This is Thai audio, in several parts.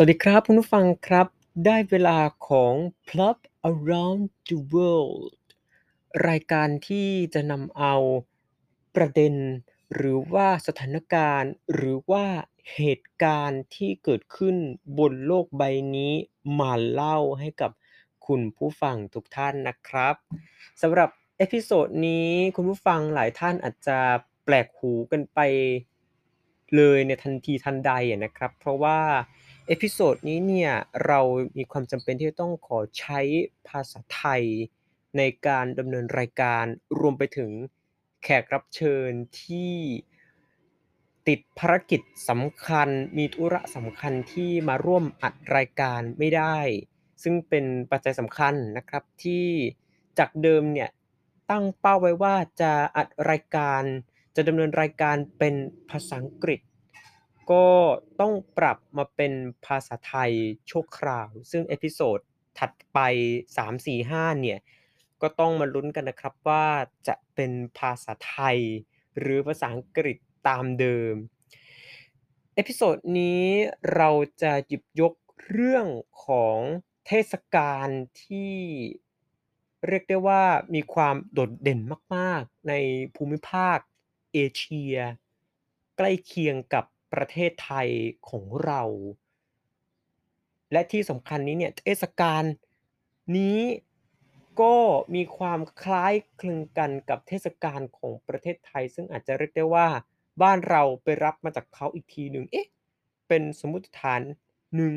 สวัสดีครับคุณผู้ฟังครับ ได้เวลาของ Plot Around the World รายการที่จะนำเอาประเด็น หรือว่าสถานการณ์ หรือว่าเหตุการณ์ที่เกิดขึ้นบนโลกใบนี้มาเล่าให้กับคุณผู้ฟังทุกท่านนะครับสำหรับ episode นี้คุณผู้ฟังหลายท่านอาจจะแปลกหูกันไปเลยในทันทีทันใดนะครับ เพราะว่า episode นี้เนี่ยเรามีความจำเป็นที่จะต้องขอใช้ภาษาไทยในการดำเนินรายการรวมไปถึงแขกรับเชิญที่ติดภารกิจสำคัญ มีธุระสำคัญที่มาร่วมอัดรายการไม่ได้ ซึ่งเป็นปัจจัยสำคัญนะครับที่จากเดิมเนี่ยตั้งเป้าไว้ว่าจะอัดรายการจะดำเนินรายการเป็นภาษาอังกฤษ ก็ต้องปรับมาเป็นภาษาไทยชั่วคราว ซึ่ง episode ถัดไป 3 4 5 เนี่ย ก็ต้องมาลุ้นกันนะครับว่าจะเป็นภาษาไทย หรือภาษาอังกฤษตามเดิม episode นี้เราจะหยิบยกเรื่องของเทศกาลที่เรียกได้ว่ามีความโดดเด่นมาก ๆ ในภูมิภาคเอเชีย ใกล้เคียงกับ ประเทศไทยของเรา และที่สำคัญนี้เนี่ยเทศกาลนี้ก็มีความคล้ายคลึงกันกับเทศกาลของประเทศไทย ซึ่งอาจจะเรียกได้ว่าบ้านเราไปรับมาจากเขาอีกทีหนึ่งเอ๊ะเป็นสมมติฐานหนึ่ง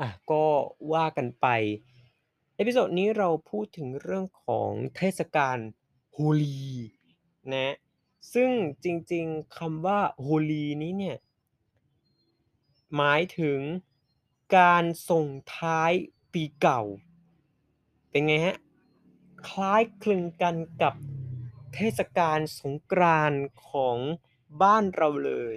อะก็ว่ากันไป episode นี้เราพูดถึงเรื่องของเทศกาลโฮลีนะซึ่งจริงๆคำว่าโฮลีนี้เนี่ย หมายถึงการส่งท้ายปีเก่า เป็นไงฮะ คล้ายคลึงกันกับเทศกาลสงกรานต์ของบ้านเราเลย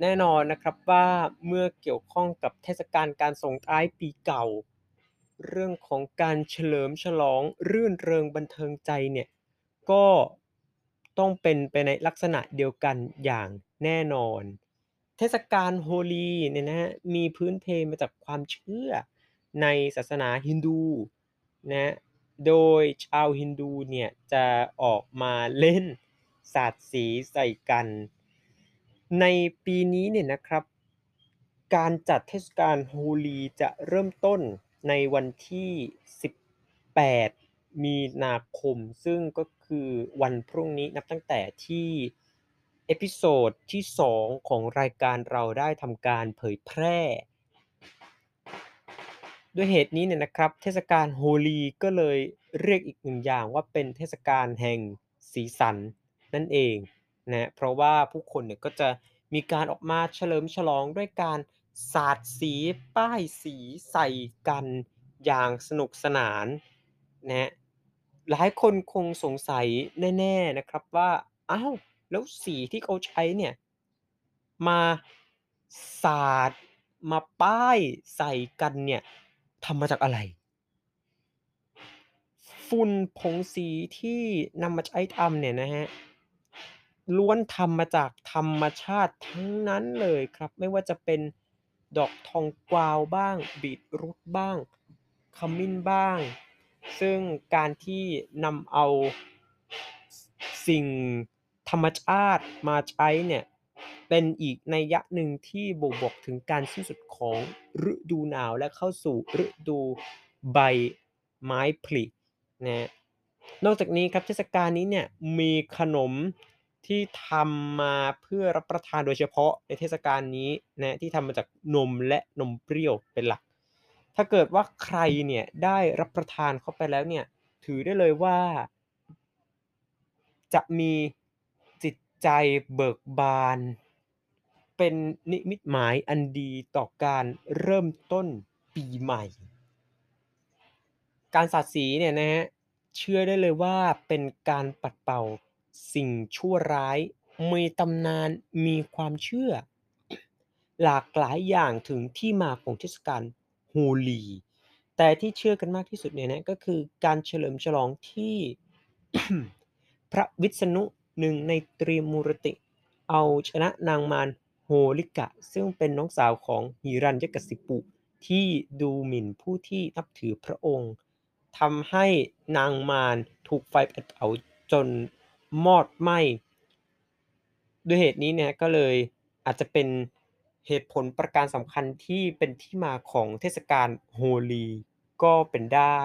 แน่นอนนะครับว่าเมื่อเกี่ยวข้องกับเทศกาลการส่งท้ายปีเก่า เรื่องของการเฉลิมฉลองรื่นเริงบันเทิงใจเนี่ย ก็ต้องเป็นไปในลักษณะเดียวกันอย่างแน่นอน เทศกาลโฮลีเนี่ยนะฮะมีพื้นเพมาจากความเชื่อในศาสนาฮินดูนะโดยชาวฮินดูเนี่ยจะออกมาเล่นสาดสีใส่กัน ในปีนี้เนี่ยนะครับ การจัดเทศกาลโฮลีจะเริ่มต้นในวันที่ 18 มีนาคม ซึ่งก็คือวันพรุ่งนี้นับตั้งแต่ที่ episode ที่ 2 ของรายการเราได้ทำการเผยแพร่ ด้วยเหตุนี้เนี่ยนะครับ เทศกาลโฮลีก็เลยเรียกอีกหนึ่งอย่างว่าเป็นเทศกาลแห่งสีสันนั่นเองนะเพราะว่าผู้คนเนี่ยก็จะมีการออกมาเฉลิมฉลองด้วยการสาดสีป้ายสีใส่กันอย่างสนุกสนานนะหลายคนคงสงสัยแน่ ๆนะครับว่าอ้าว แล้วสีที่เขาใช้เนี่ยมาสาดมาป้ายใส่กันเนี่ยทำมาจากอะไร ฝุ่นผงสีที่นำมาใช้ทำเนี่ยนะฮะล้วนทำมาจากธรรมชาติทั้งนั้นเลยครับ ไม่ว่าจะเป็นดอกทองกวาวบ้าง บีทรูทบ้างขมิ้นบ้าง ซึ่งการที่นำเอาสิ่ง ธรรมชาติมาใช้เนี่ยเป็นอีกในยะหนึ่งที่บ่งบอกถึงการสิ้นสุดของฤดูหนาวและเข้าสู่ฤดูใบไม้ผลินะนอกจากนี้ครับเทศกาลนี้เนี่ยมีขนมที่ทำมาเพื่อรับประทานโดยเฉพาะในเทศกาลนี้นะที่ทำมาจากนมและนมเปรี้ยวเป็นหลัก ถ้าเกิดว่าใครเนี่ยได้รับประทานเข้าไปแล้วเนี่ยถือได้เลยว่า จะมี ใจเบิกบาน เป็นนิมิตหมายอันดีต่อการเริ่มต้นปีใหม่ การสาดสีเนี่ยนะฮะเชื่อได้เลยว่าเป็นการปัดเป่าสิ่งชั่วร้ายมีตำนานมีความเชื่อ หลากหลายอย่างถึงที่มาของเทศกาลโฮลี แต่ที่เชื่อกันมากที่สุดเนี่ยนะก็คือการเฉลิมฉลองที่พระวิษณุ หนึ่งในตรีมูรติ เอาชนะนางมารโฮลิกะ ซึ่งเป็นน้องสาวของหิรัญยกสิปุ ที่ดูหมิ่นผู้ที่นับถือพระองค์ทำให้นางมารถูกไฟเผาจนมอดไหม้ด้วยเหตุนี้เนี่ยก็เลยอาจจะเป็นเหตุผลประการสำคัญที่เป็นที่มาของเทศกาลโฮลีก็เป็นได้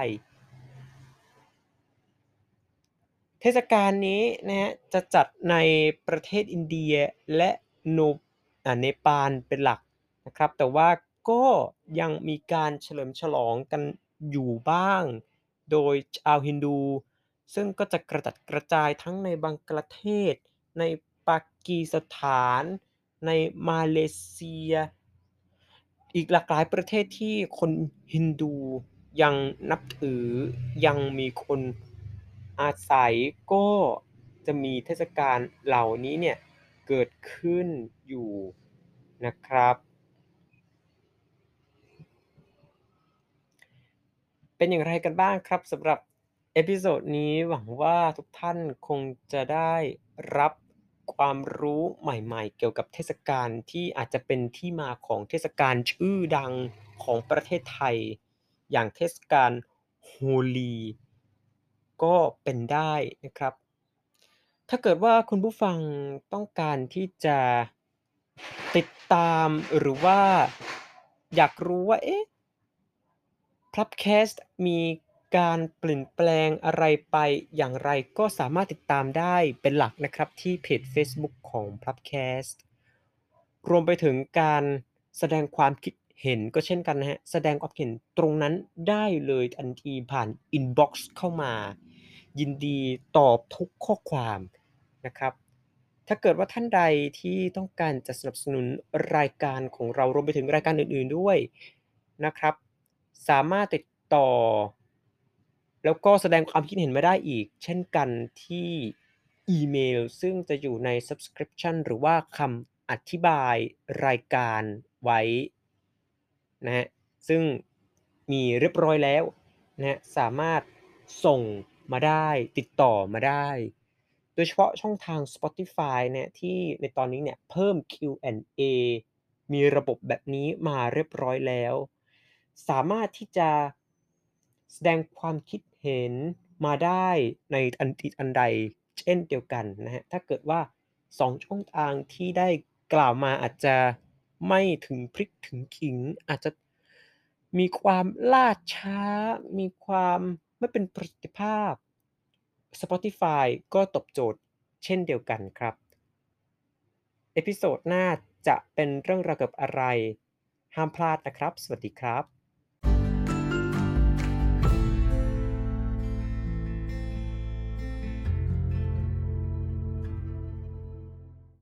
เทศกาลนี้นะครับจะจัดในประเทศอินเดียและโนอ่าเนปาลเป็นหลักนะครับ แต่ว่าก็ยังมีการเฉลิมฉลองกันอยู่บ้าง โดยชาวฮินดู ซึ่งก็จะกระจัดกระจายทั้งในบังกลาเทศ ในปากีสถาน ในมาเลเซีย อีกหลากหลายประเทศที่คนฮินดูยังนับถือยังมีคน อาศัยก็จะมีเทศกาลเหล่านี้เนี่ยเกิดขึ้นอยู่นะครับ เป็นอย่างไรกันบ้างครับสำหรับ episode นี้หวังว่าทุกท่านคงจะได้รับความรู้ใหม่ๆ เกี่ยวกับเทศกาลที่อาจจะเป็นที่มาของเทศกาลชื่อดังของประเทศไทย อย่างเทศกาลโฮลี ก็เป็นได้นะครับ ถ้าเกิดว่าคุณผู้ฟังต้องการที่จะติดตามหรือว่าอยากรู้ว่า เอ๊ะ Pubcast มีการเปลี่ยนแปลงอะไรไปอย่างไรก็สามารถติดตามได้เป็นหลักนะครับที่เพจเฟซบุ๊กของ Pubcast รวมไปถึงการแสดงความคิด เห็นก็เช่นกันนะครับแสดงความคิดเห็นตรงนั้นได้เลยทันทีผ่านอินบ็อกซ์เข้ามา ยินดีตอบทุกข้อความนะครับ ถ้าเกิดว่าท่านใดที่ต้องการจะสนับสนุนรายการของเรารวมไปถึงรายการอื่น ๆด้วยนะครับ สามารถติดต่อ แล้วก็แสดงความคิดเห็นมาได้อีก เช่นกันที่อีเมล ซึ่งจะอยู่ใน Subscription หรือว่าคำอธิบายรายการไว้ นะครับซึ่งมีเรียบร้อยแล้วนะสามารถส่งมาได้ติดต่อมาได้ โดยเฉพาะช่องทาง Spotify เนี่ยที่ในตอนนี้เนี่ยเพิ่ม Q&A มีระบบแบบนี้มาเรียบร้อยแล้ว สามารถที่จะแสดงความคิดเห็นมาได้ในทันทีทันใดเช่นเดียวกันนะครับถ้าเกิดว่า 2 ช่องทางที่ได้กล่าวมาอาจจะ ไม่ถึงพริกถึงขิง อาจจะมีความล่าช้า มีความไม่เป็นประสิทธิภาพ Spotify ก็ตอบโจทย์เช่นเดียวกันครับ episode หน้าจะเป็นเรื่องราวเกี่ยวกับอะไร ห้ามพลาดนะครับ สวัสดีครับ